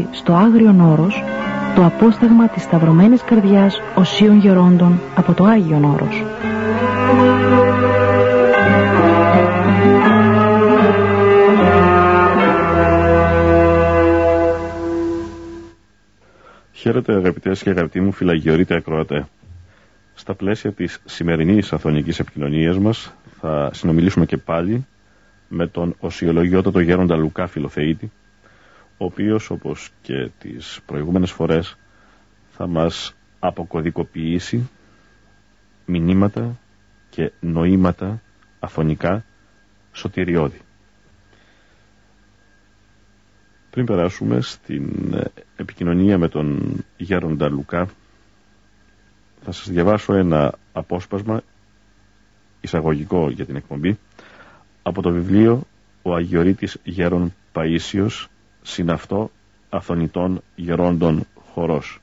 Κομίζει στο Άγριο Όρος το απόσταγμα της σταυρωμένης καρδιάς οσίων γερόντων από το Άγιον Όρος. Χαίρετε αγαπητές και αγαπητοί μου φυλαγιορείτε ακροατέ. Στα πλαίσια της σημερινής αθωνικής επικοινωνίας μας θα συνομιλήσουμε και πάλι με τον οσιολογιότατο γέροντα Λουκά Φιλοθεήτη ο οποίος όπως και τις προηγούμενες φορές θα μας αποκωδικοποιήσει μηνύματα και νοήματα αφωνικά σωτηριώδη. Πριν περάσουμε στην ε, επικοινωνία με τον Γέροντα Λουκά θα σας διαβάσω ένα απόσπασμα εισαγωγικό για την εκπομπή από το βιβλίο «Ο Αγιορείτης Γέρον Παΐσιος συναυτό αθωνητών γερόντων χορός».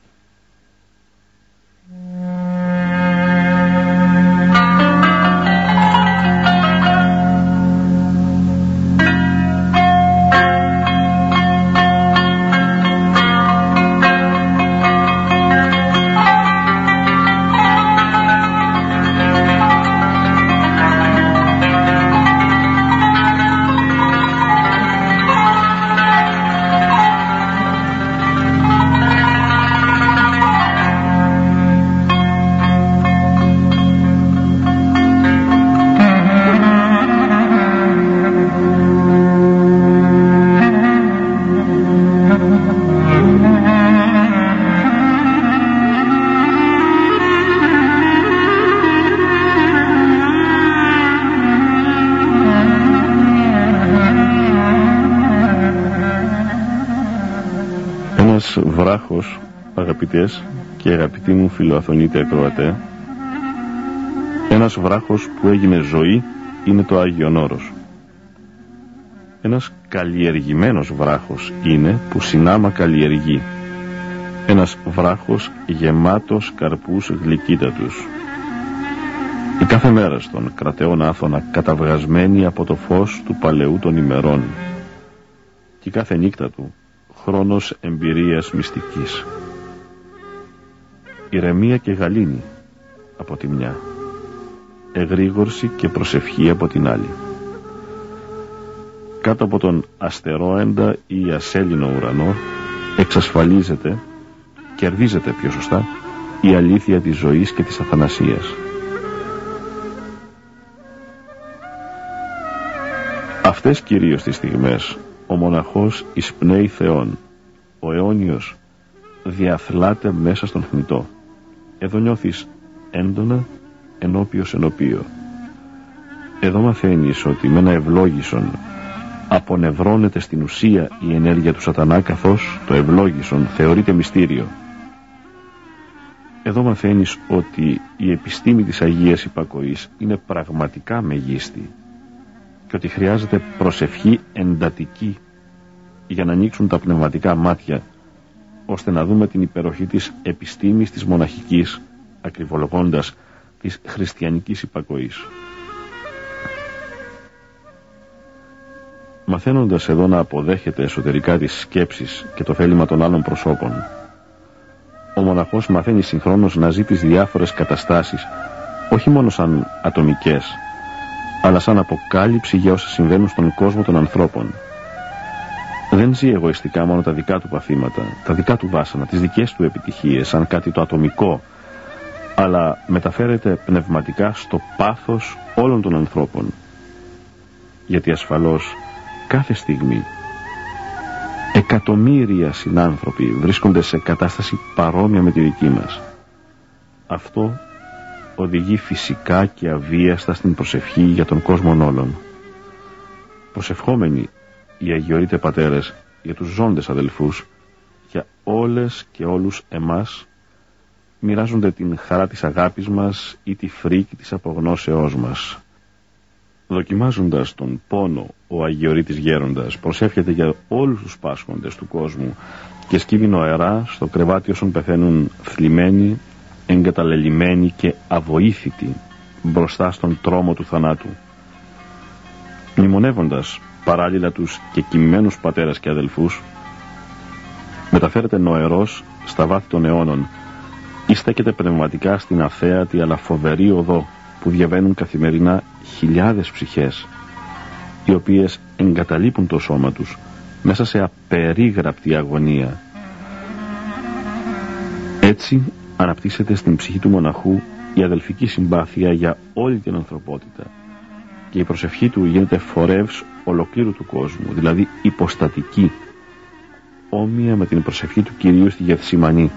Αγαπητές και αγαπητοί μου φιλοαθωνείτε ακροατέ, ένας βράχος που έγινε ζωή είναι το Άγιον Όρος. Ένας καλλιεργημένος βράχος είναι που συνάμα καλλιεργεί. Ένας βράχος γεμάτος καρπούς γλυκύτατους. Η κάθε μέρα στον κρατεόν άφωνα καταβγασμένη από το φως του παλαιού των ημερών. Και η κάθε νύχτα του χρόνος εμπειρίας μυστικής. Ηρεμία και γαλήνη από τη μια, εγρήγορση και προσευχή από την άλλη. Κάτω από τον αστερόεντα ή ασέλινο ουρανό εξασφαλίζεται, κερδίζεται πιο σωστά, η αλήθεια της ζωής και της αθανασίας. Αυτές κυρίως τις στιγμές ο μοναχός εισπνέει Θεόν. Ο αιώνιος διαθλάται μέσα στον θνητό. Εδώ νιώθεις έντονα ενώπιος ενωπίο. Εδώ μαθαίνεις ότι με ένα ευλόγησον απονευρώνεται στην ουσία η ενέργεια του σατανά καθώς το ευλόγησον θεωρείται μυστήριο. Εδώ μαθαίνεις ότι η επιστήμη της Αγίας Υπακοής είναι πραγματικά μεγίστη και ότι χρειάζεται προσευχή εντατική για να ανοίξουν τα πνευματικά μάτια ώστε να δούμε την υπεροχή της επιστήμης της μοναχικής ακριβολογώντας της χριστιανικής υπακοής. Μαθαίνοντας εδώ να αποδέχεται εσωτερικά τις σκέψεις και το θέλημα των άλλων προσώπων ο μοναχός μαθαίνει συγχρόνως να ζει τις διάφορες καταστάσεις όχι μόνο σαν ατομικές αλλά σαν αποκάλυψη για όσα συμβαίνουν στον κόσμο των ανθρώπων. Δεν ζει εγωιστικά μόνο τα δικά του παθήματα, τα δικά του βάσανα, τις δικές του επιτυχίες, σαν κάτι το ατομικό, αλλά μεταφέρεται πνευματικά στο πάθος όλων των ανθρώπων. Γιατί ασφαλώς κάθε στιγμή εκατομμύρια συνάνθρωποι βρίσκονται σε κατάσταση παρόμοια με τη δική μας. Αυτό οδηγεί φυσικά και αβίαστα στην προσευχή για τον κόσμο όλων. προσευχόμενοι οι Αγιορείτε Πατέρες για τους ζώντες αδελφούς, για όλες και όλους εμάς μοιράζονται την χαρά της αγάπης μας ή τη φρίκη της απογνώσεώς μας. Δοκιμάζοντας τον πόνο, ο Αγιορείτης Γέροντας προσεύχεται για όλους τους πάσχοντες του κόσμου και σκύβει νοερά στο κρεβάτι όσων πεθαίνουν θλιμμένοι, εγκαταλελειμμένοι και αβοήθητοι μπροστά στον τρόμο του θανάτου. Μνημονεύοντας παράλληλα τους και κοιμημένους πατέρας και αδελφούς, μεταφέρεται νοερός στα βάθη των αιώνων ή στέκεται πνευματικά στην αθέατη αλλά φοβερή οδό που διαβαίνουν καθημερινά χιλιάδες ψυχές οι οποίες εγκαταλείπουν το σώμα τους μέσα σε απερίγραπτη αγωνία. Έτσι αναπτύσσεται στην ψυχή του μοναχού η αδελφική συμπάθεια για όλη την ανθρωπότητα και η προσευχή του γίνεται φορεύς ολοκλήρου του κόσμου, δηλαδή υποστατική, όμοια με την προσευχή του Κυρίου στη Γεθσιμανή.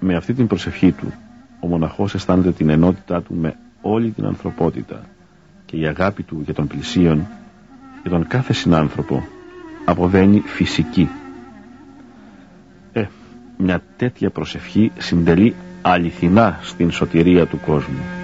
Με αυτή την προσευχή του, ο μοναχός αισθάνεται την ενότητά του με όλη την ανθρωπότητα και η αγάπη του για τον πλησίον, για τον κάθε συνάνθρωπο, αποδαίνει φυσική. Ε, μια τέτοια προσευχή συντελεί αληθινά στην σωτηρία του κόσμου.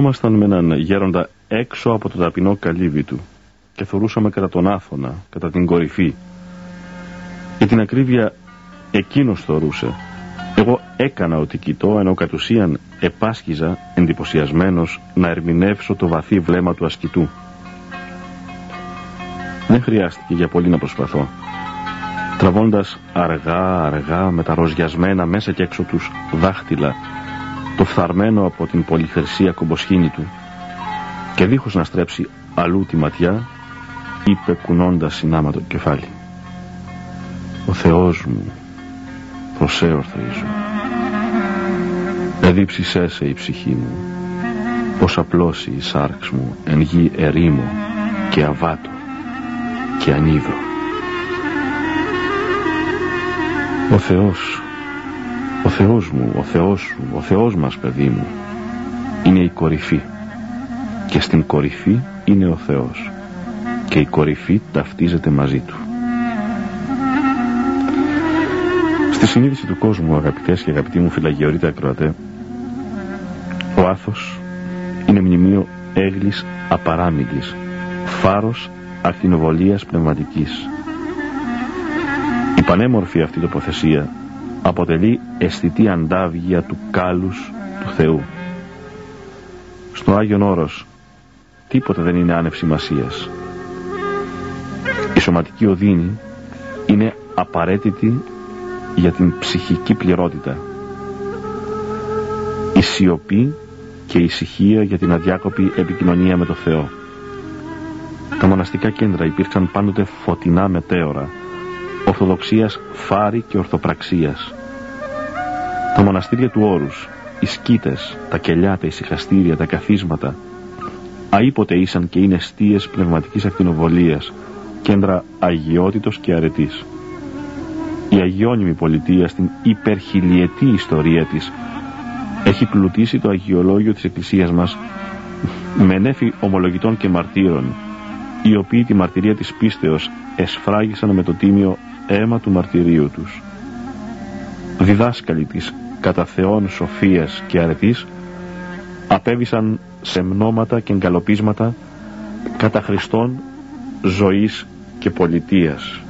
Καθόμασταν με έναν γέροντα έξω από το ταπεινό καλύβι του και θωρούσαμε κατά τον άφωνα, κατά την κορυφή. Για την ακρίβεια εκείνος θωρούσε. Εγώ έκανα ότι κοιτώ ενώ κατ' ουσίαν επάσχιζα εντυπωσιασμένος να ερμηνεύσω το βαθύ βλέμμα του ασκητού. Δεν χρειάστηκε για πολύ να προσπαθώ. Τραβώντας αργά αργά με τα ροζιασμένα μέσα και έξω τους δάχτυλα το φθαρμένο από την πολυχρησία κομποσχήνη του και δίχως να στρέψει αλλού τη ματιά είπε κουνώντας συνάμα το κεφάλι. «Ο Θεός μου προσέορθρίζω εδίψησέ σε η ψυχή μου πως απλώσει η σάρξ μου εν γη ερήμο και αβάτο και ανίδρο ο Θεός ο Θεός μου, ο Θεός σου, ο Θεός μας παιδί μου είναι η κορυφή και στην κορυφή είναι ο Θεός και η κορυφή ταυτίζεται μαζί του. Στη συνείδηση του κόσμου αγαπητές και αγαπητοί μου φυλαγιορείτε ακροατέ πάθος είναι μνημείο έγλης απαράμιλης, φάρος ακτινοβολίας πνευματικής. Η πανέμορφη αυτή τοποθεσία αποτελεί αισθητή αντάβγεια του κάλους του Θεού. Στο Άγιον Όρος τίποτα δεν είναι άνευ σημασίας. Η σωματική οδύνη είναι απαραίτητη για την ψυχική πληρότητα. Η σιωπή και η ησυχία για την αδιάκοπη επικοινωνία με το Θεό. Τα μοναστικά κέντρα υπήρξαν πάντοτε φωτεινά μετέωρα, ορθοδοξίας φάρη και ορθοπραξίας. Τα μοναστήρια του όρους, οι σκήτες, τα κελιά, τα ησυχαστήρια, τα καθίσματα, αήποτε ήσαν και είναι αιστείες πνευματικής ακτινοβολίας, κέντρα αγιότητος και αρετής. Η αγιώνυμη πολιτεία στην υπερχιλιετή ιστορία της έχει πλουτίσει το αγιολόγιο της Εκκλησίας μας με νέφη ομολογητών και μαρτύρων οι οποίοι τη μαρτυρία της πίστεως εσφράγισαν με το τίμιο αίμα του μαρτυρίου τους. Διδάσκαλοι της κατά Θεόν σοφίας και αρετής απέβησαν σε μνώματα και εγκαλοπίσματα κατά Χριστόν ζωής και πολιτείας.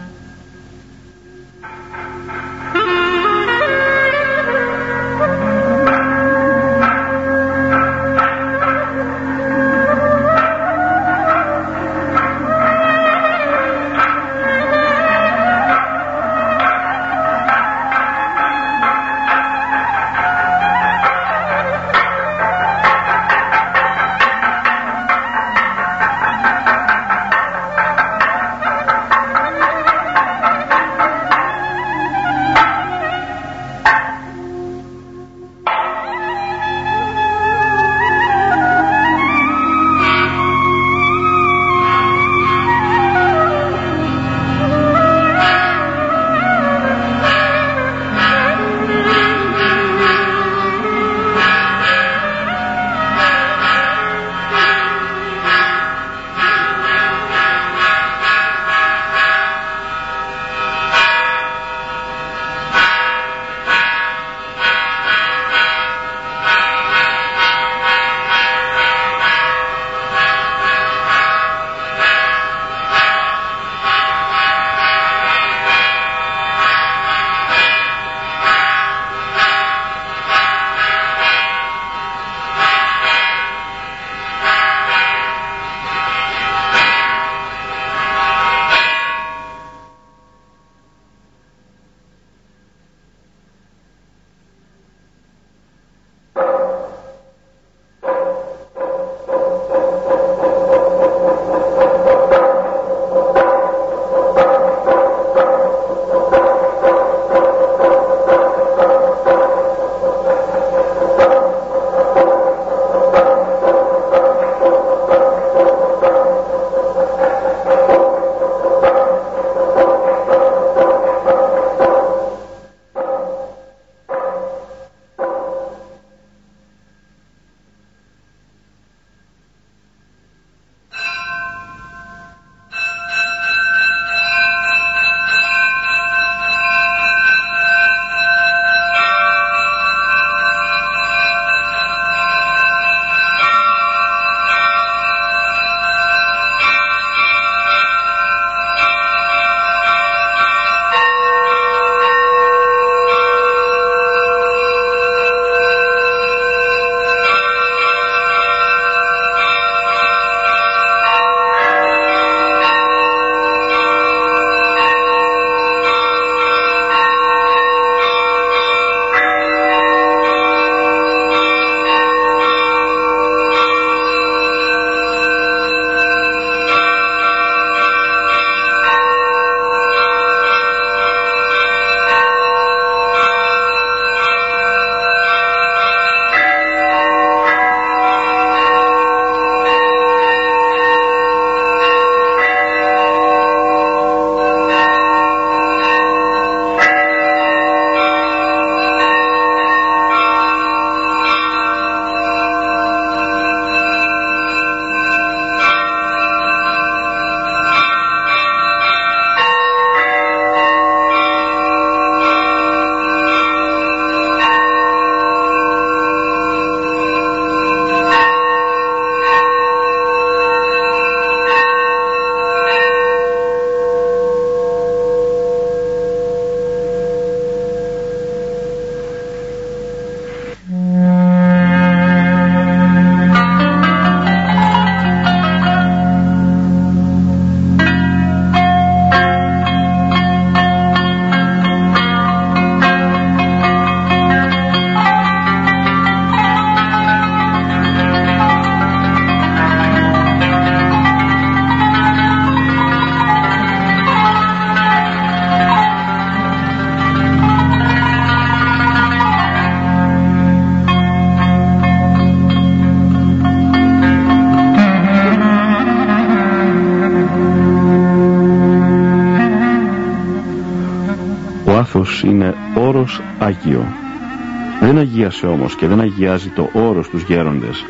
Αγίασε όμως και δεν αγιάζει το όρος τους γέροντες.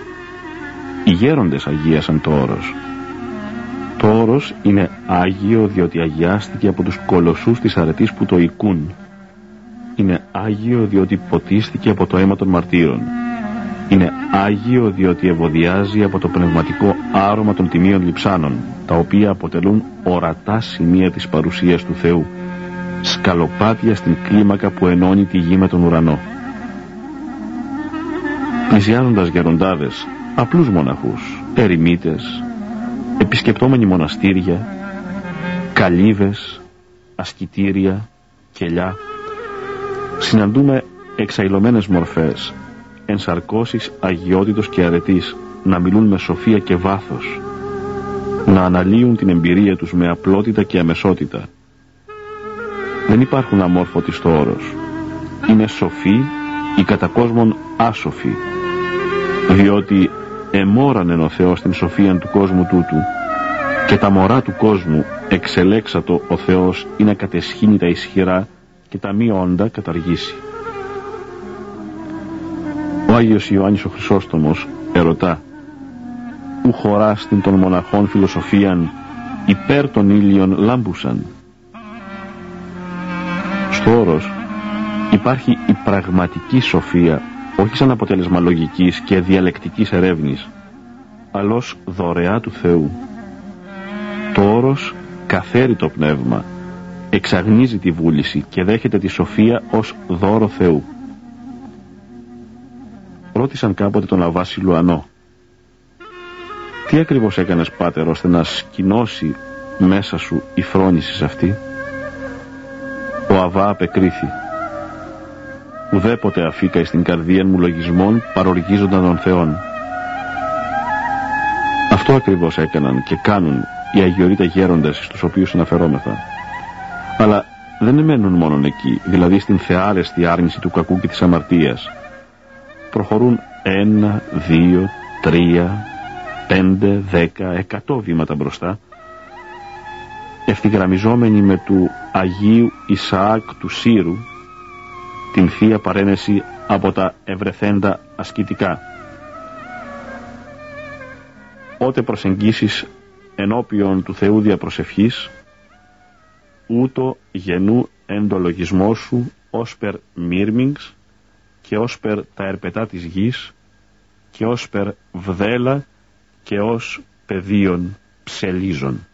Οι γέροντες αγίασαν το όρος. Το όρος είναι Άγιο διότι αγιάστηκε από τους κολοσσούς της αρετής που το οικούν. Είναι Άγιο διότι ποτίστηκε από το αίμα των μαρτύρων. Είναι Άγιο διότι ευωδιάζει από το πνευματικό άρωμα των τιμίων λιψάνων, τα οποία αποτελούν ορατά σημεία της παρουσίας του Θεού, σκαλοπάτια στην κλίμακα που ενώνει τη γη με τον ουρανό. Πλησιάζοντας γεροντάδες, απλούς μοναχούς, ερημίτες, επισκεπτόμενοι μοναστήρια, καλύβες, ασκητήρια, κελιά, συναντούμε εξαϊλωμένες μορφές, ενσαρκώσεις αγιότητος και αρετής, να μιλούν με σοφία και βάθος, να αναλύουν την εμπειρία τους με απλότητα και αμεσότητα. Δεν υπάρχουν αμόρφωτοι στο όρος. Είναι σοφοί ή κατά κόσμον άσοφοι, διότι εμόρανε ο Θεός την σοφία του κόσμου τούτου και τα μωρά του κόσμου εξελέξατο ο Θεός ή να κατεσχύνει τα ισχυρά και τα μη όντα καταργήσει. Ο Άγιος Ιωάννης ο Χρυσόστομος ερωτά «Ου χωράστην των μοναχών φιλοσοφίαν υπέρ των ήλιων λάμπουσαν». Στο όρος υπάρχει η πραγματική σοφία όχι σαν αποτέλεσμα λογικής και διαλεκτικής ερεύνης αλλά ως δωρεά του Θεού. Το όρος καθαίρει το πνεύμα, εξαγνίζει τη βούληση και δέχεται τη σοφία ως δώρο Θεού ρώτησαν κάποτε τον Αβάση Λουανό τι ακριβώς έκανες πάτερ ώστε να σκηνώσει μέσα σου η φρόνηση αυτή; Ο Αβά απεκρίθη ουδέποτε αφήκα στην καρδία μου λογισμών παροργίζονταν των Θεών. Αυτό ακριβώς έκαναν και κάνουν οι αγιορείτε γέροντες στους οποίους αναφερόμεθα. Αλλά δεν μένουν μόνον εκεί δηλαδή στην θεάρεστη άρνηση του κακού και της αμαρτίας. Προχωρούν ένα, δύο, τρία, πέντε, δέκα, εκατό βήματα μπροστά ευθυγραμμιζόμενοι με του Αγίου Ισαάκ του Σύρου την Θεία Παρένεση από τα ευρεθέντα ασκητικά. Ότε προσεγγίσεις ενώπιον του Θεού διαπροσευχής, ούτω γενού εντολογισμό σου ως περ μύρμιγς και ως περ τα ερπετά της γης και ως περ βδέλα και ως πεδίων ψελίζων.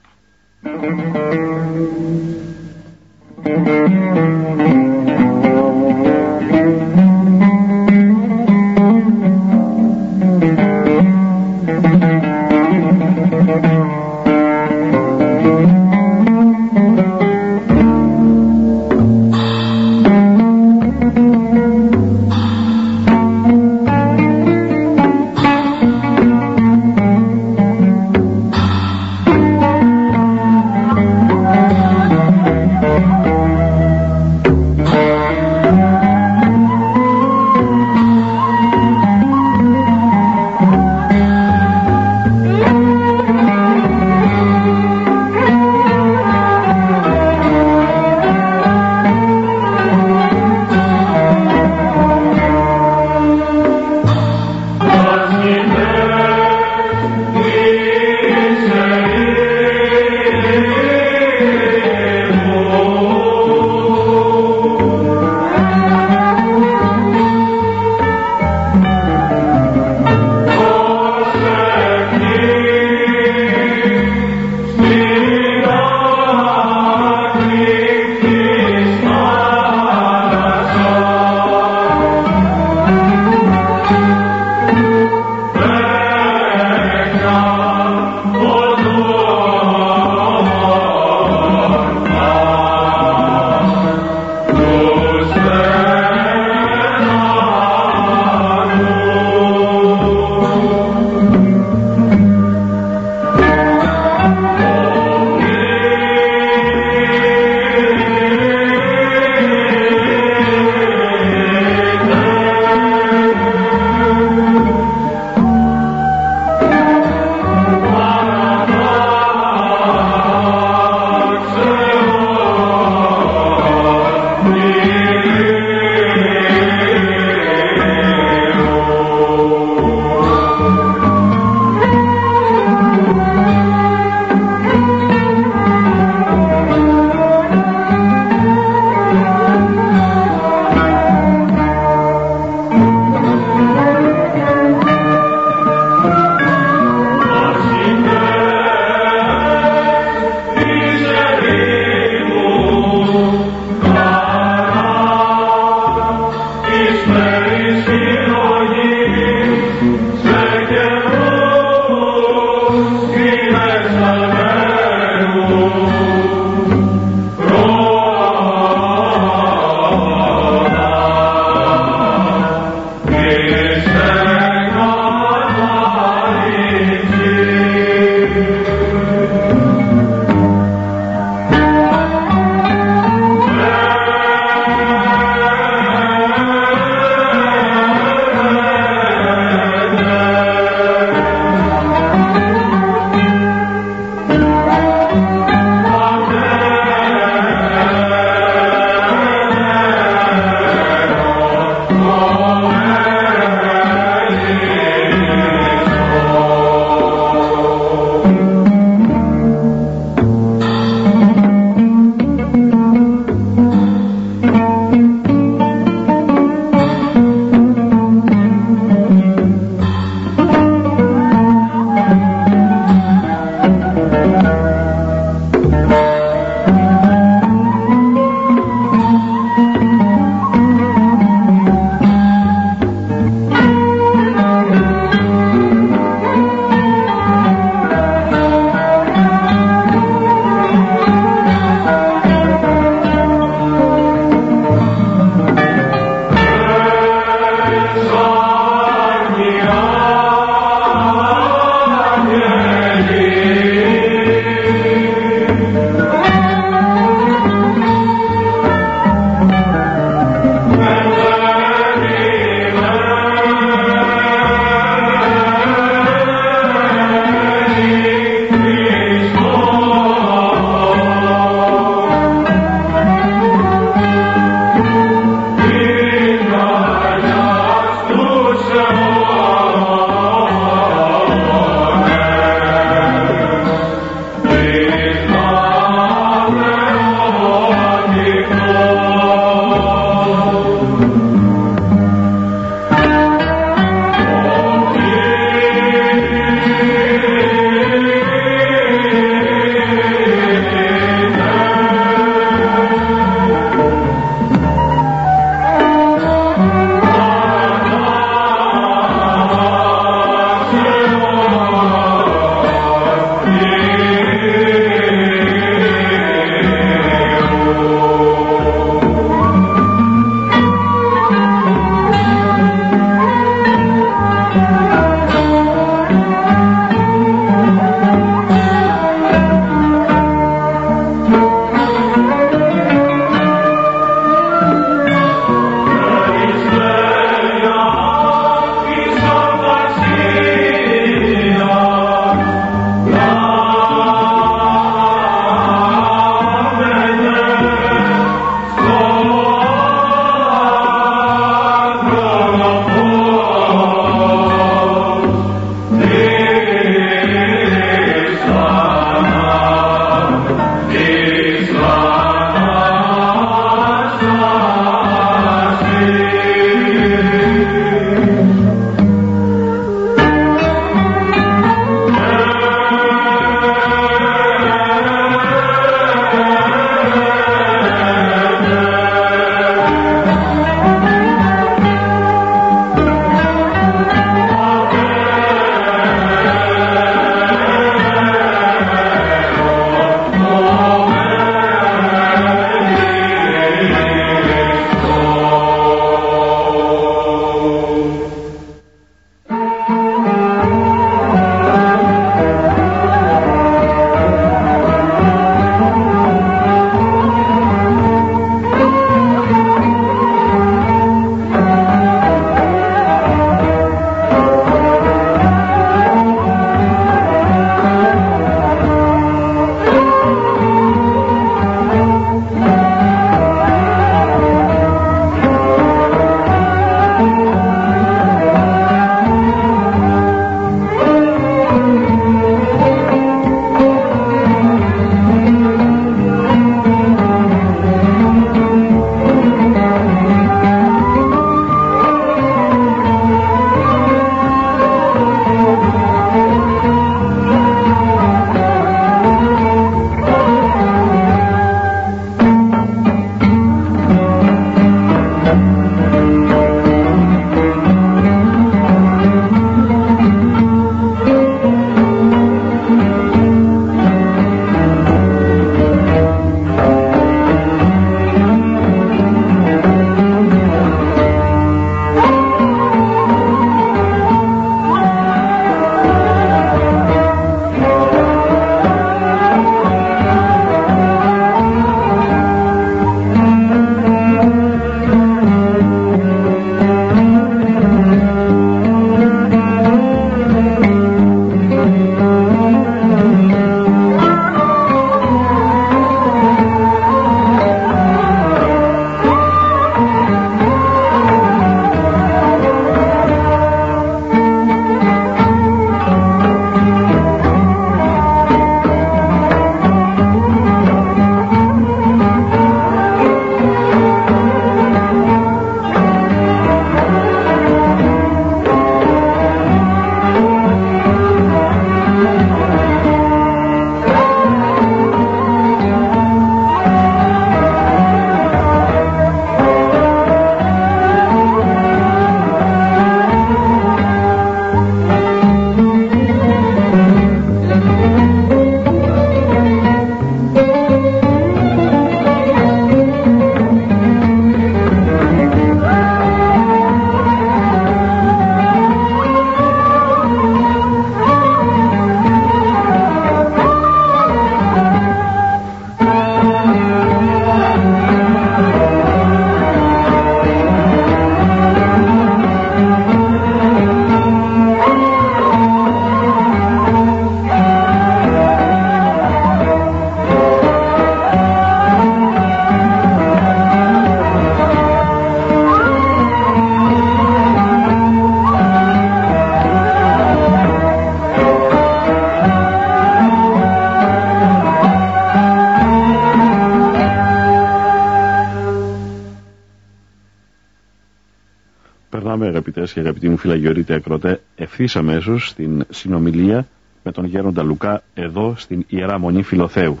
Και αγαπητοί μου φιλαγιορείτε ακροτέ ευθύς αμέσως στην συνομιλία με τον Γέροντα Λουκά εδώ στην Ιερά Μονή Φιλοθέου.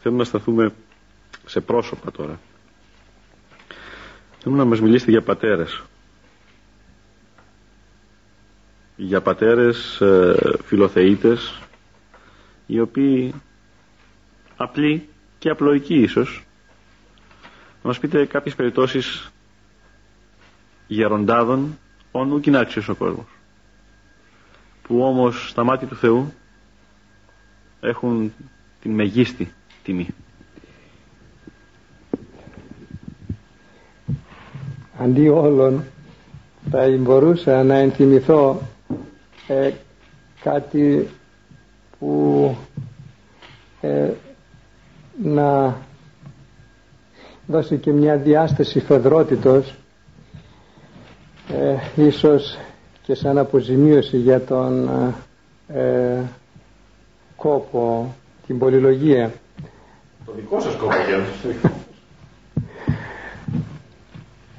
Θέλουμε να σταθούμε σε πρόσωπα τώρα. Θέλουμε να μας μιλήσετε για πατέρες. Για πατέρες ε, φιλοθεήτες οι οποίοι απλοί και απλοϊκοί ίσως να μας πείτε κάποιες περιπτώσεις γεροντάδων όνου και ο κόσμος που όμως στα μάτια του Θεού έχουν την μεγίστη τιμή. Αντί όλων θα μπορούσα να ενθυμηθώ ε, κάτι που ε, να δώσει και μια διάσταση φεδρότητος ε, ίσως και σαν αποζημίωση για τον ε, κόπο, την πολυλογία. Το δικό σας κόπο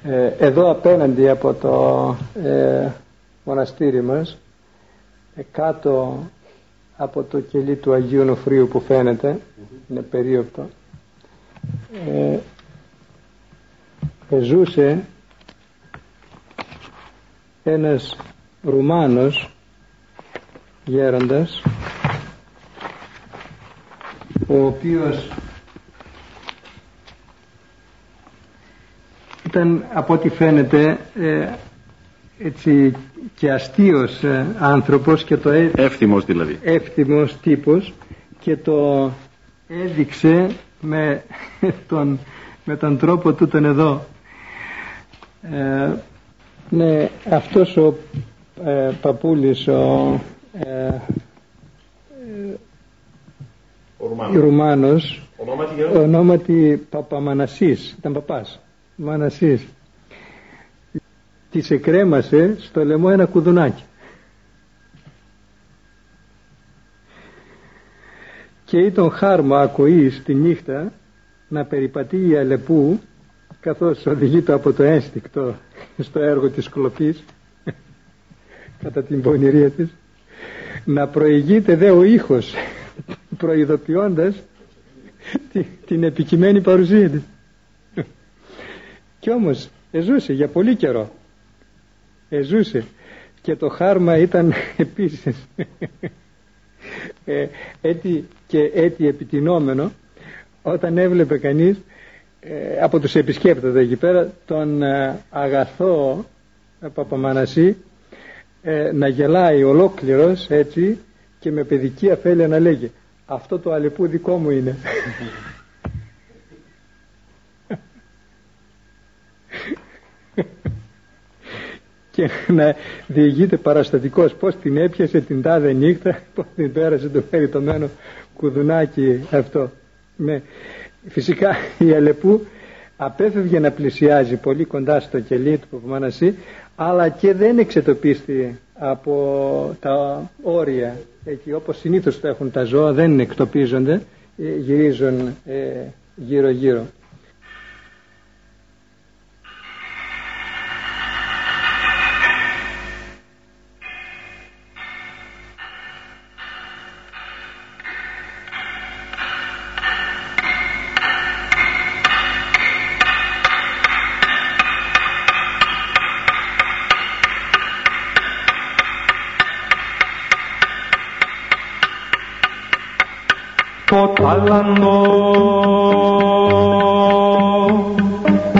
ε, εδώ απέναντι από το ε, μοναστήρι μας ε, κάτω από το κελί του Αγίου Νοφρίου που φαίνεται είναι περίοπτο ε, ζούσε ένας Ρουμάνος γέροντας ο οποίος ήταν από ό,τι φαίνεται ε, έτσι και αστείος ε, άνθρωπος και το έ... εύθυμος δηλαδή. Εύθυμος τύπος και το έδειξε με τον, με τον τρόπο του τον εδώ. Ε, ναι αυτός ο ε, παππούλης ο ε, ο Ρουμάνος, Ρουμάνος. Ονόματι, ονόματι Παπαμανασής ήταν παπάς. Μανασής. Της εκρέμασε στο λαιμό ένα κουδουνάκι. Και ήταν χάρμα ακοής τη νύχτα να περιπατεί η Αλεπού καθώς οδηγείται από το ένστικτο στο έργο της κλοπής κατά την πονηρία της να προηγείται δε ο ήχος προειδοποιώντας την, την επικειμένη παρουσία της. Κι όμως εζούσε για πολύ καιρό. Εζούσε και το χάρμα ήταν επίσης ε, έτσι και έτσι επιτινόμενο όταν έβλεπε κανείς ε, από τους επισκέπτες εκεί πέρα τον ε, αγαθό ε, Παπαμανασί ε, να γελάει ολόκληρος έτσι και με παιδική αφέλεια να λέγει αυτό το αλεπού δικό μου είναι και να διηγείται παραστατικός πως την έπιασε την τάδε νύχτα πως την πέρασε το περιτωμένο κουδουνάκι αυτό ναι. Φυσικά η Αλεπού απέφευγε να πλησιάζει πολύ κοντά στο κελί του Παπαμανασί αλλά και δεν εξετοπίστη από τα όρια εκεί. Όπως συνήθως το έχουν τα ζώα δεν εκτοπίζονται ε, γυρίζουν ε, γύρω γύρω τάλαντο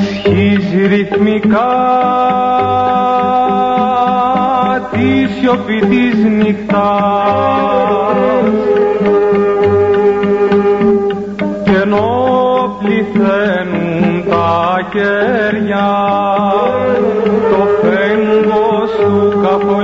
σχίζει ρυθμικά τη σιωπή της νύχτας και ενώ πληθαίνουν τα κεριά το φέγγος του καθολικού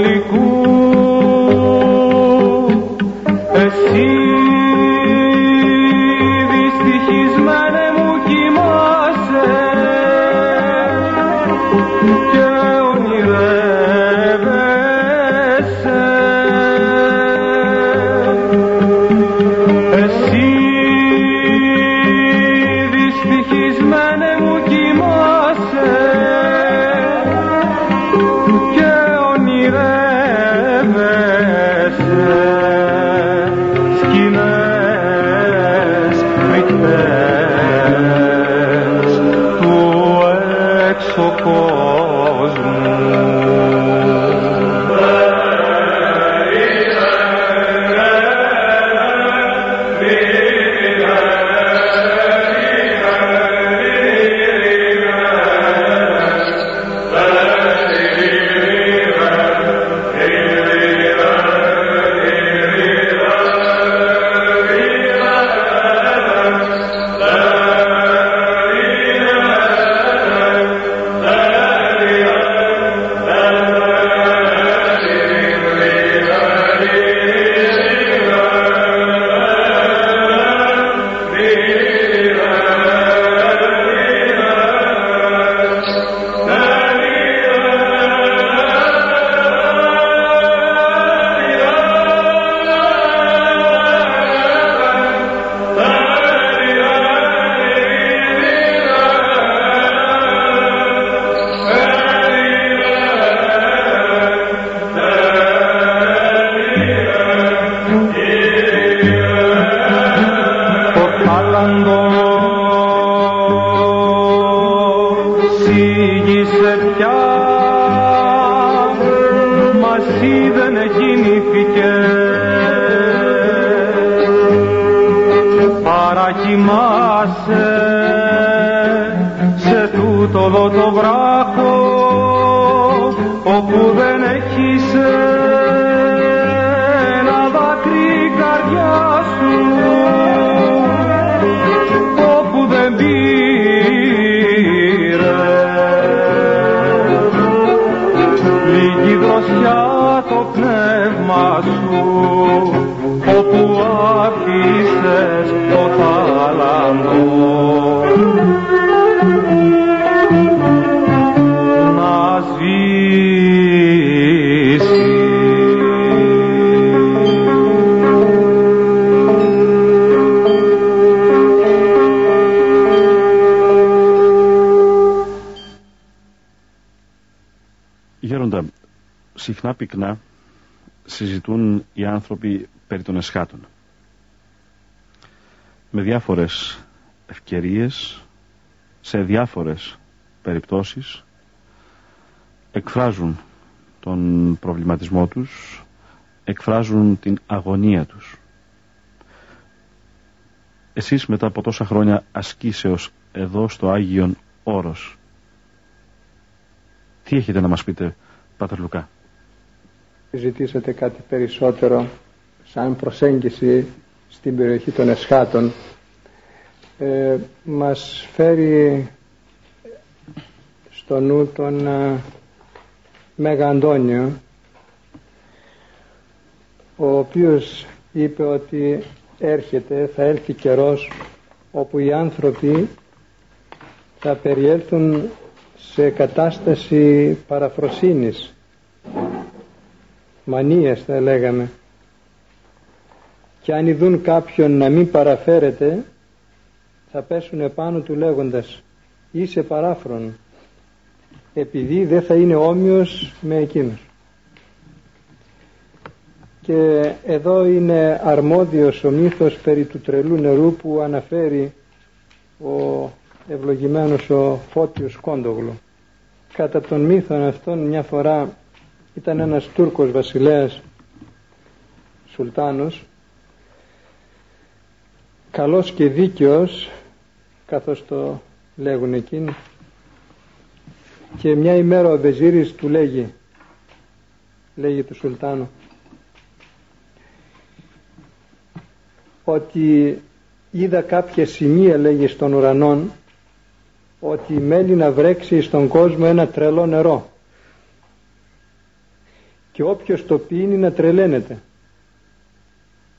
συχνά πυκνά συζητούν οι άνθρωποι περί των εσχάτων. Με διάφορες ευκαιρίες, σε διάφορες περιπτώσεις, εκφράζουν τον προβληματισμό τους, εκφράζουν την αγωνία τους. Εσείς μετά από τόσα χρόνια ασκήσεως εδώ στο Άγιον Όρος, τι έχετε να μας πείτε, Πάτερ Λουκά; Ζητήσατε κάτι περισσότερο σαν προσέγγιση στην περιοχή των Εσχάτων. Ε, μας φέρει στο νου τον ε, Μέγα Αντώνιο ο οποίος είπε ότι έρχεται, θα έλθει καιρός όπου οι άνθρωποι θα περιέλθουν σε κατάσταση παραφροσύνης μανίες θα λέγαμε. Και αν ειδούν κάποιον να μην παραφέρεται θα πέσουν επάνω του λέγοντας είσαι παράφρον επειδή δεν θα είναι όμοιος με εκείνους και εδώ είναι αρμόδιος ο μύθος περί του τρελού νερού που αναφέρει ο ευλογημένος ο Φώτιος Κόντογλου. Κατά τον μύθο αυτόν μια φορά ήταν ένας Τούρκος βασιλέας Σουλτάνος. Καλός και δίκαιος καθώς το λέγουν εκείνοι. Και μια ημέρα ο Βεζίρης του λέγει λέγει του Σουλτάνου ότι είδα κάποια σημεία λέγει στον ουρανόν ότι μένει να βρέξει στον κόσμο ένα τρελό νερό και όποιος το πίνει να τρελαίνεται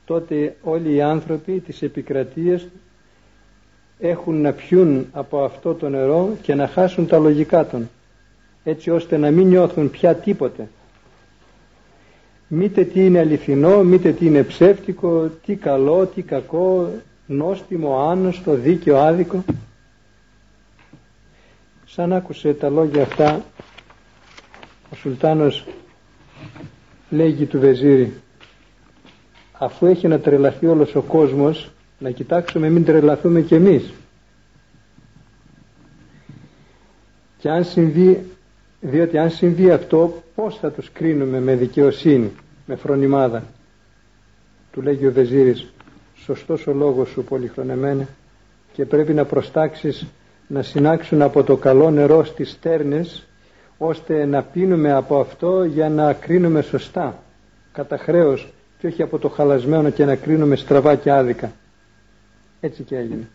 τότε όλοι οι άνθρωποι της επικρατείας έχουν να πιούν από αυτό το νερό και να χάσουν τα λογικά των έτσι ώστε να μην νιώθουν πια τίποτε μήτε τι είναι αληθινό, μήτε τι είναι ψεύτικο, τι καλό, τι κακό, νόστιμο, άνοστο, δίκαιο, άδικο. Σαν άκουσε τα λόγια αυτά ο Σουλτάνος λέγει του Βεζίρη αφού έχει να τρελαθεί όλος ο κόσμος να κοιτάξουμε μην τρελαθούμε κι εμείς και αν συμβεί, διότι αν συμβεί αυτό πώς θα τους κρίνουμε με δικαιοσύνη, με φρονιμάδα. Του λέγει ο Βεζίρης, σωστός ο λόγος σου πολυχρονεμένε και πρέπει να προστάξεις να συνάξουν από το καλό νερό στις στέρνες ώστε να πίνουμε από αυτό για να κρίνουμε σωστά κατά χρέος και όχι από το χαλασμένο και να κρίνουμε στραβά και άδικα. Έτσι και έγινε.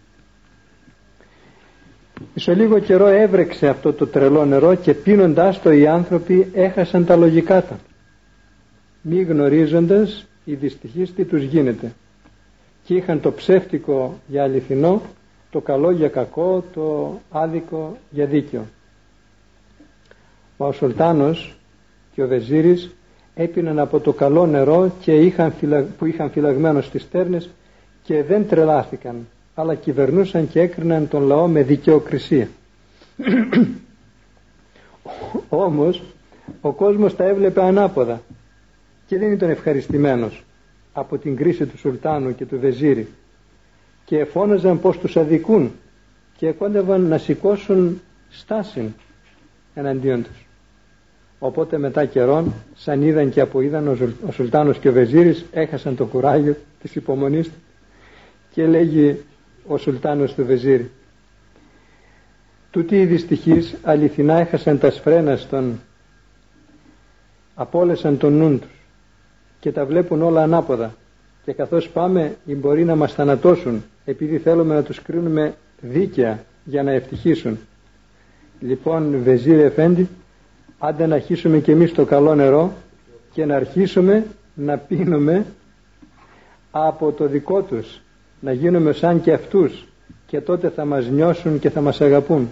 Σε λίγο καιρό έβρεξε αυτό το τρελό νερό και πίνοντάς το οι άνθρωποι έχασαν τα λογικά τα. Μη γνωρίζοντας οι δυστυχείς τι τους γίνεται. Και είχαν το ψεύτικο για αληθινό το καλό για κακό το άδικο για δίκαιο ο Σουλτάνος και ο Βεζίρης έπιναν από το καλό νερό και είχαν που είχαν φυλαγμένο στις στέρνες και δεν τρελάθηκαν αλλά κυβερνούσαν και έκριναν τον λαό με δικαιοκρισία. Όμως ο κόσμος τα έβλεπε ανάποδα και δεν ήταν ευχαριστημένος από την κρίση του Σουλτάνου και του Βεζίρη και φώναζαν πως τους αδικούν και κόντευαν να σηκώσουν στάση εναντίον τους. Οπότε μετά καιρόν σαν είδαν και από είδαν ο Σουλτάνος και ο Βεζίρης έχασαν το κουράγιο της υπομονής του και λέγει ο Σουλτάνος του Βεζίρη τούτοι οι δυστυχείς αληθινά έχασαν τα σφρένα στον απόλεσαν τον νου τους και τα βλέπουν όλα ανάποδα και καθώς πάμε ή μπορεί να μας θανατώσουν επειδή θέλουμε να τους κρίνουμε δίκαια για να ευτυχήσουν λοιπόν Βεζίρη Εφέντη άντε να αρχίσουμε και εμείς το καλό νερό και να αρχίσουμε να πίνουμε από το δικό τους να γίνουμε σαν και αυτούς και τότε θα μας νιώσουν και θα μας αγαπούν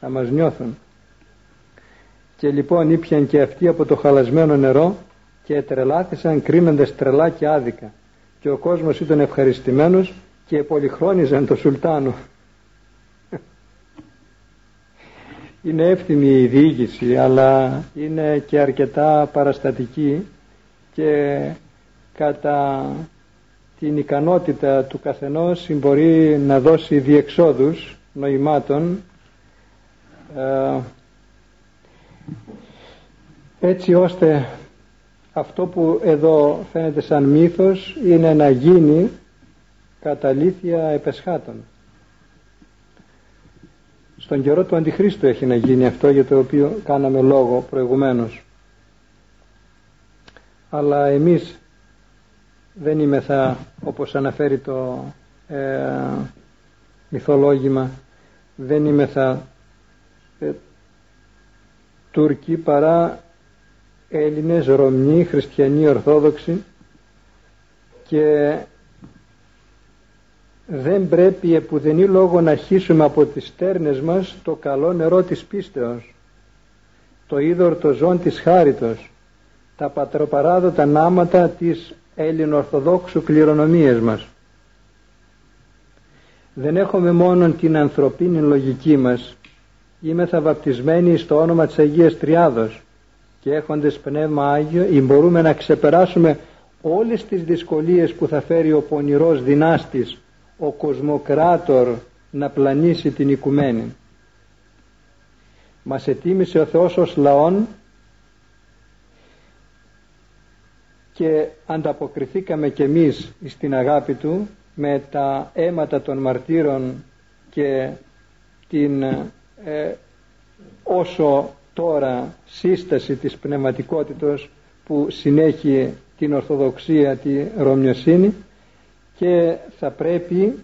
θα μας νιώθουν. Και λοιπόν ήπιαν και αυτοί από το χαλασμένο νερό και τρελάθησαν κρίνοντας τρελά και άδικα. Και ο κόσμος ήταν ευχαριστημένος και πολυχρόνιζαν το Σουλτάνο είναι εύθυμη η διοίκηση αλλά είναι και αρκετά παραστατική και κατά την ικανότητα του καθενός μπορεί να δώσει διεξόδους νοημάτων ε, έτσι ώστε αυτό που εδώ φαίνεται σαν μύθος είναι να γίνει κατά αλήθεια επεσχάτων στον καιρό του Αντιχρίστου έχει να γίνει αυτό για το οποίο κάναμε λόγο προηγουμένως. Αλλά εμείς δεν είμαι θα όπως αναφέρει το ε, μυθολόγημα δεν είμαι θα ε, Τούρκοι παρά Έλληνες, Ρωμνοί, Χριστιανοί, Ορθόδοξοι και δεν πρέπει επουδενή λόγο να χύσουμε από τις στέρνες μας το καλό νερό της πίστεως το είδωρ το ζών της χάριτος τα πατροπαράδοτα νάματα της ελληνοορθοδόξου κληρονομίας μας. Δεν έχουμε μόνο την ανθρωπίνη λογική μας. Είμαι βαπτισμένοι στο όνομα της Αγίας Τριάδος και έχοντες Πνεύμα Άγιο ή μπορούμε να ξεπεράσουμε όλες τις δυσκολίες που θα φέρει ο πονηρός δυνάστης ο κοσμοκράτορ να πλανήσει την οικουμένη. Μας ετοίμησε ο Θεός ως λαόν και ανταποκριθήκαμε κι εμείς στην αγάπη Του με τα αίματα των μαρτύρων και την ε, όσο τώρα σύσταση της πνευματικότητος που συνέχει την Ορθοδοξία, τη Ρωμιοσύνη και θα πρέπει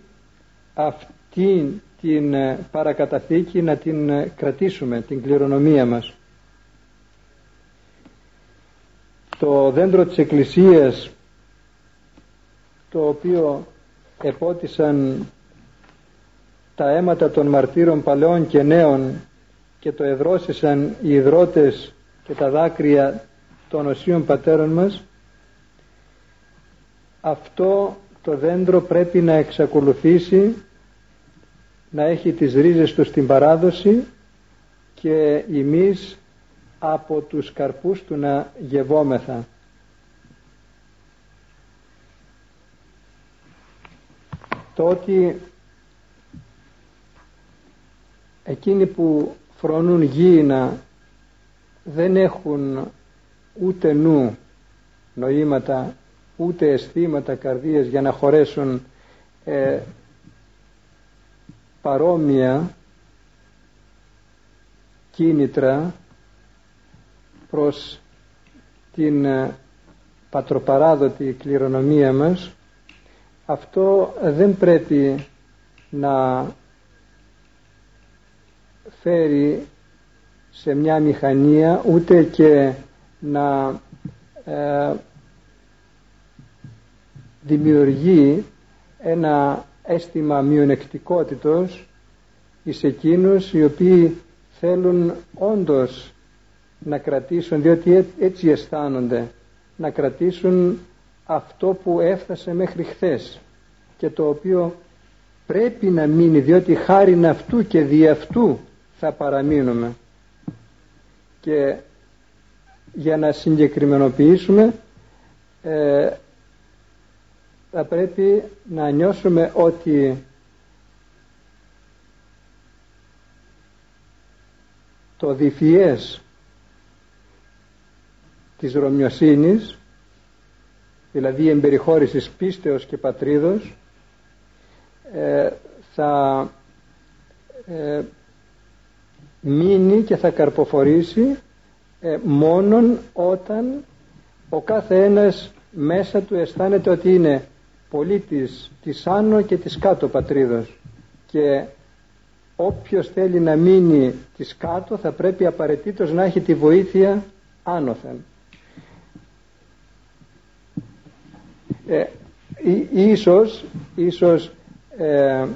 αυτή την ε, παρακαταθήκη να την ε, κρατήσουμε, την κληρονομία μας. Το δέντρο της Εκκλησίας το οποίο επότισαν τα αίματα των μαρτύρων παλαιών και νέων και το εδρόσισαν οι υδρότες και τα δάκρυα των οσίων πατέρων μας αυτό το δέντρο πρέπει να εξακολουθήσει να έχει τις ρίζες του στην παράδοση και εμείς από τους καρπούς του να γευόμεθα. Το ότι εκείνοι που φρονούν γήινα δεν έχουν ούτε νου νοήματα ούτε αισθήματα καρδίες για να χωρέσουν ε, παρόμοια κίνητρα προς την ε, πατροπαράδοτη κληρονομία μας αυτό δεν πρέπει να φέρει σε μια μηχανία ούτε και να ε, δημιουργεί ένα αίσθημα μειονεκτικότητος εις εκείνους οι οποίοι θέλουν όντως να κρατήσουν διότι έτσι αισθάνονται να κρατήσουν αυτό που έφτασε μέχρι χθες και το οποίο πρέπει να μείνει διότι χάρη αυτού και δι' αυτού θα παραμείνουμε. Και για να συγκεκριμενοποιήσουμε ε, θα πρέπει να νιώσουμε ότι το διφιές της Ρωμιοσύνης δηλαδή εμπεριχώρησης πίστεως και πατρίδος ε, θα ε, μείνει και θα καρποφορήσει ε, μόνον όταν ο κάθε ένας μέσα του αισθάνεται ότι είναι πολίτης της άνω και της κάτω πατρίδος και όποιος θέλει να μείνει της κάτω θα πρέπει απαραίτητος να έχει τη βοήθεια άνωθεν. Ε, ίσως, ίσως ε,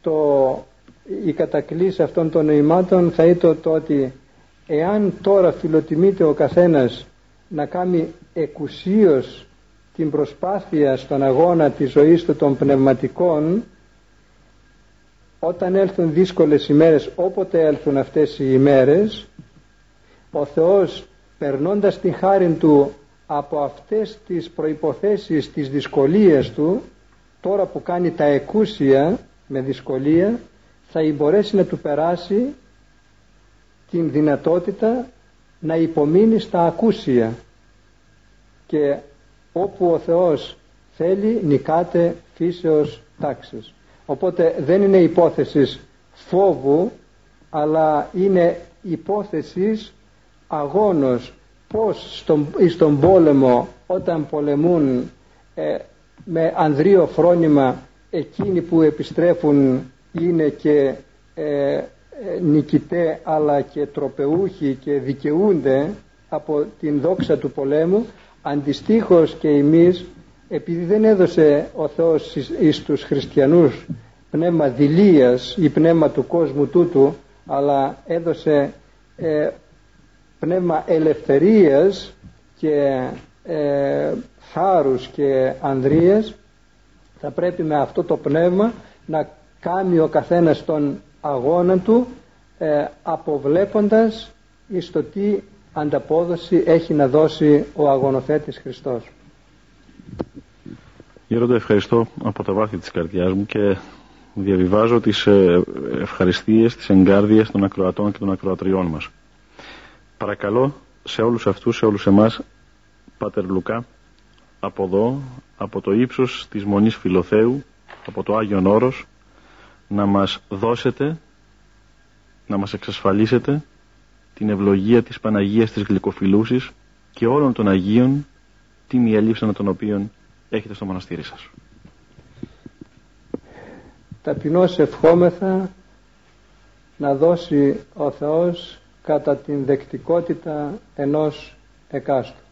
το, η κατακλήση αυτών των νοημάτων θα ήταν το ότι εάν τώρα φιλοτιμείται ο καθένας να κάνει εκουσίως την προσπάθεια στον αγώνα της ζωής του των πνευματικών όταν έλθουν δύσκολες ημέρες όποτε έλθουν αυτές οι ημέρες ο Θεός περνώντας την χάρη του από αυτές τις προϋποθέσεις τις δυσκολίες του τώρα που κάνει τα εκούσια με δυσκολία θα μπορέσει να του περάσει την δυνατότητα να υπομείνει στα ακούσια. Και όπου ο Θεός θέλει νικάται φύσεως τάξης. Οπότε δεν είναι υπόθεσης φόβου αλλά είναι υπόθεσης αγώνος. Πως στον, στον πόλεμο όταν πολεμούν ε, με ανδρείο φρόνημα εκείνοι που επιστρέφουν είναι και ε, νικητέ αλλά και τροπεούχοι και δικαιούνται από την δόξα του πολέμου αντιστοίχως και εμείς επειδή δεν έδωσε ο Θεός εις τους χριστιανούς πνεύμα δηλίας ή πνεύμα του κόσμου τούτου αλλά έδωσε ε, πνεύμα ελευθερίας και ε, θάρρους και ανδρείας θα πρέπει με αυτό το πνεύμα να κάνει ο καθένας τον αγώνα του ε, αποβλέποντας εις το τι ανταπόδοση έχει να δώσει ο αγωνοθέτης Χριστός. Γέροντα ευχαριστώ από τα βάθη της καρδιάς μου και διαβιβάζω τις ε, ευχαριστίες, τις εγκάρδιες των ακροατών και των ακροατριών μας. Παρακαλώ σε όλους αυτούς, σε όλους εμάς, Πάτερ Λουκά, από εδώ, από το ύψος της Μονής Φιλοθέου, από το Άγιον Όρος, να μας δώσετε, να μας εξασφαλίσετε την ευλογία της Παναγίας της Γλυκοφιλούσης και όλων των Αγίων, την ιαλήψανα των οποίων έχετε στο μοναστήρι σας. Ταπεινώς ευχόμεθα να δώσει ο Θεός κατά την δεκτικότητα ενός εκάστου.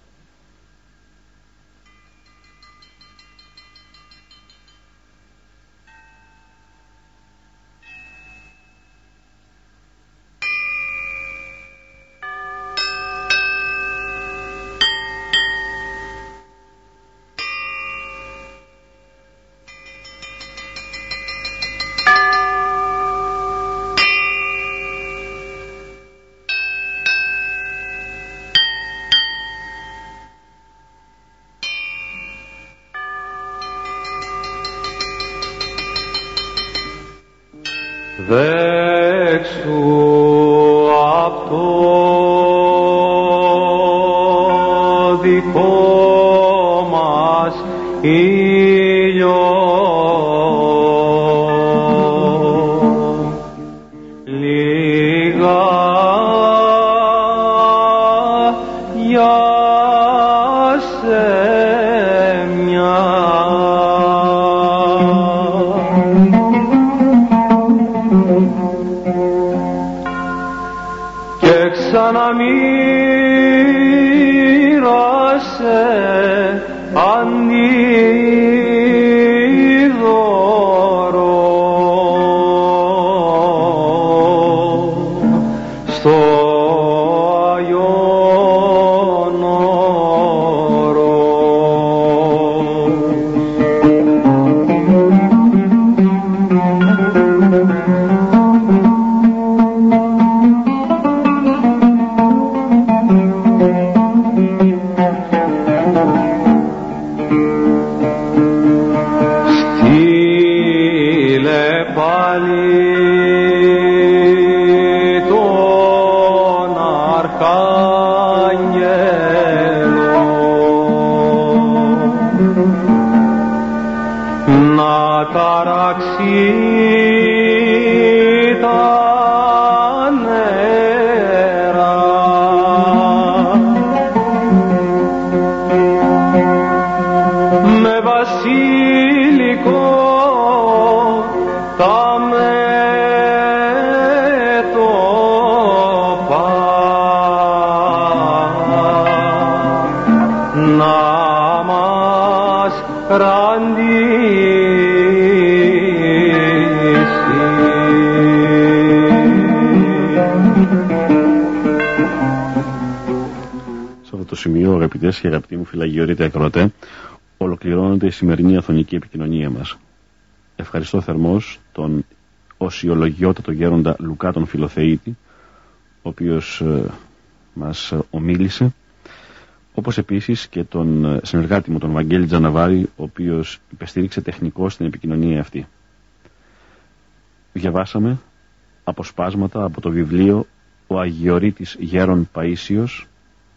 Μου φυλαγιορείτε ακροατέ, ολοκληρώνεται η σημερινή αθωνική επικοινωνία μας. Ευχαριστώ θερμός τον οσιολογιότατο γέροντα Λουκά τον Φιλοθεήτη, ο οποίος ε, μας ομίλησε, όπως επίσης και τον ε, συνεργάτη μου, τον Βαγγέλη Τζαναβάρη, ο οποίος υπεστήριξε τεχνικό στην επικοινωνία αυτή. Διαβάσαμε αποσπάσματα από το βιβλίο «Ο Αγιορείτης Γέρον Παΐσιος»,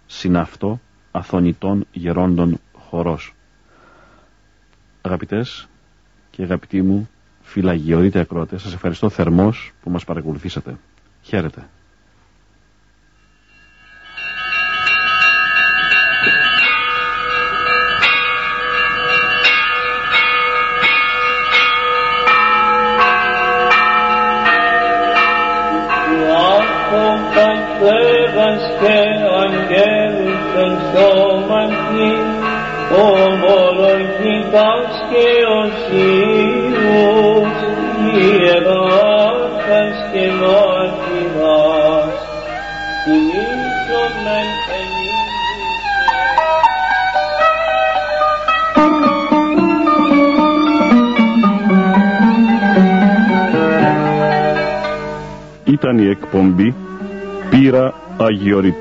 συναυτό αθωνητών γερόντων χορός. Αγαπητές και αγαπητοί μου φυλαγιορείτε ακρότες, σας ευχαριστώ θερμός που μας παρακολουθήσατε. Χαίρετε.